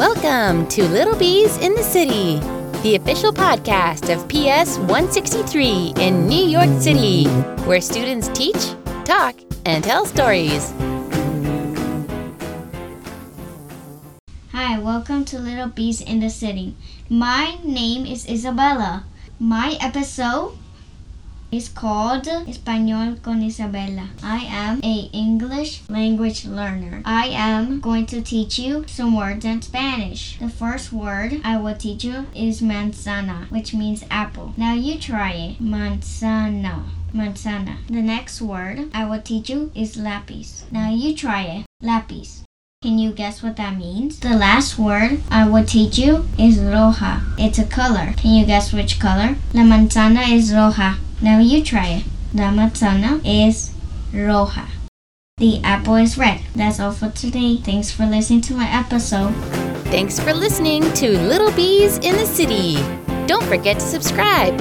Welcome to Little Bees in the City, the official podcast of PS 163 in New York City, where students teach, talk, and tell stories. Hi, welcome to Little Bees in the City. My name is Isabella. My episode is called Español con Isabella. I am a English language learner. I am going to teach you some words in Spanish. The first word I will teach you is manzana, which means apple. Now you try it. Manzana. Manzana. The next word I will teach you is lápiz. Now you try it. Lápiz. Can you guess what that means? The last word I will teach you is roja. It's a color. Can you guess which color? La manzana is roja. Now you try it. The manzana is roja. The apple is red. That's all for today. Thanks for listening to my episode. Thanks for listening to Little Bees in the City. Don't forget to subscribe.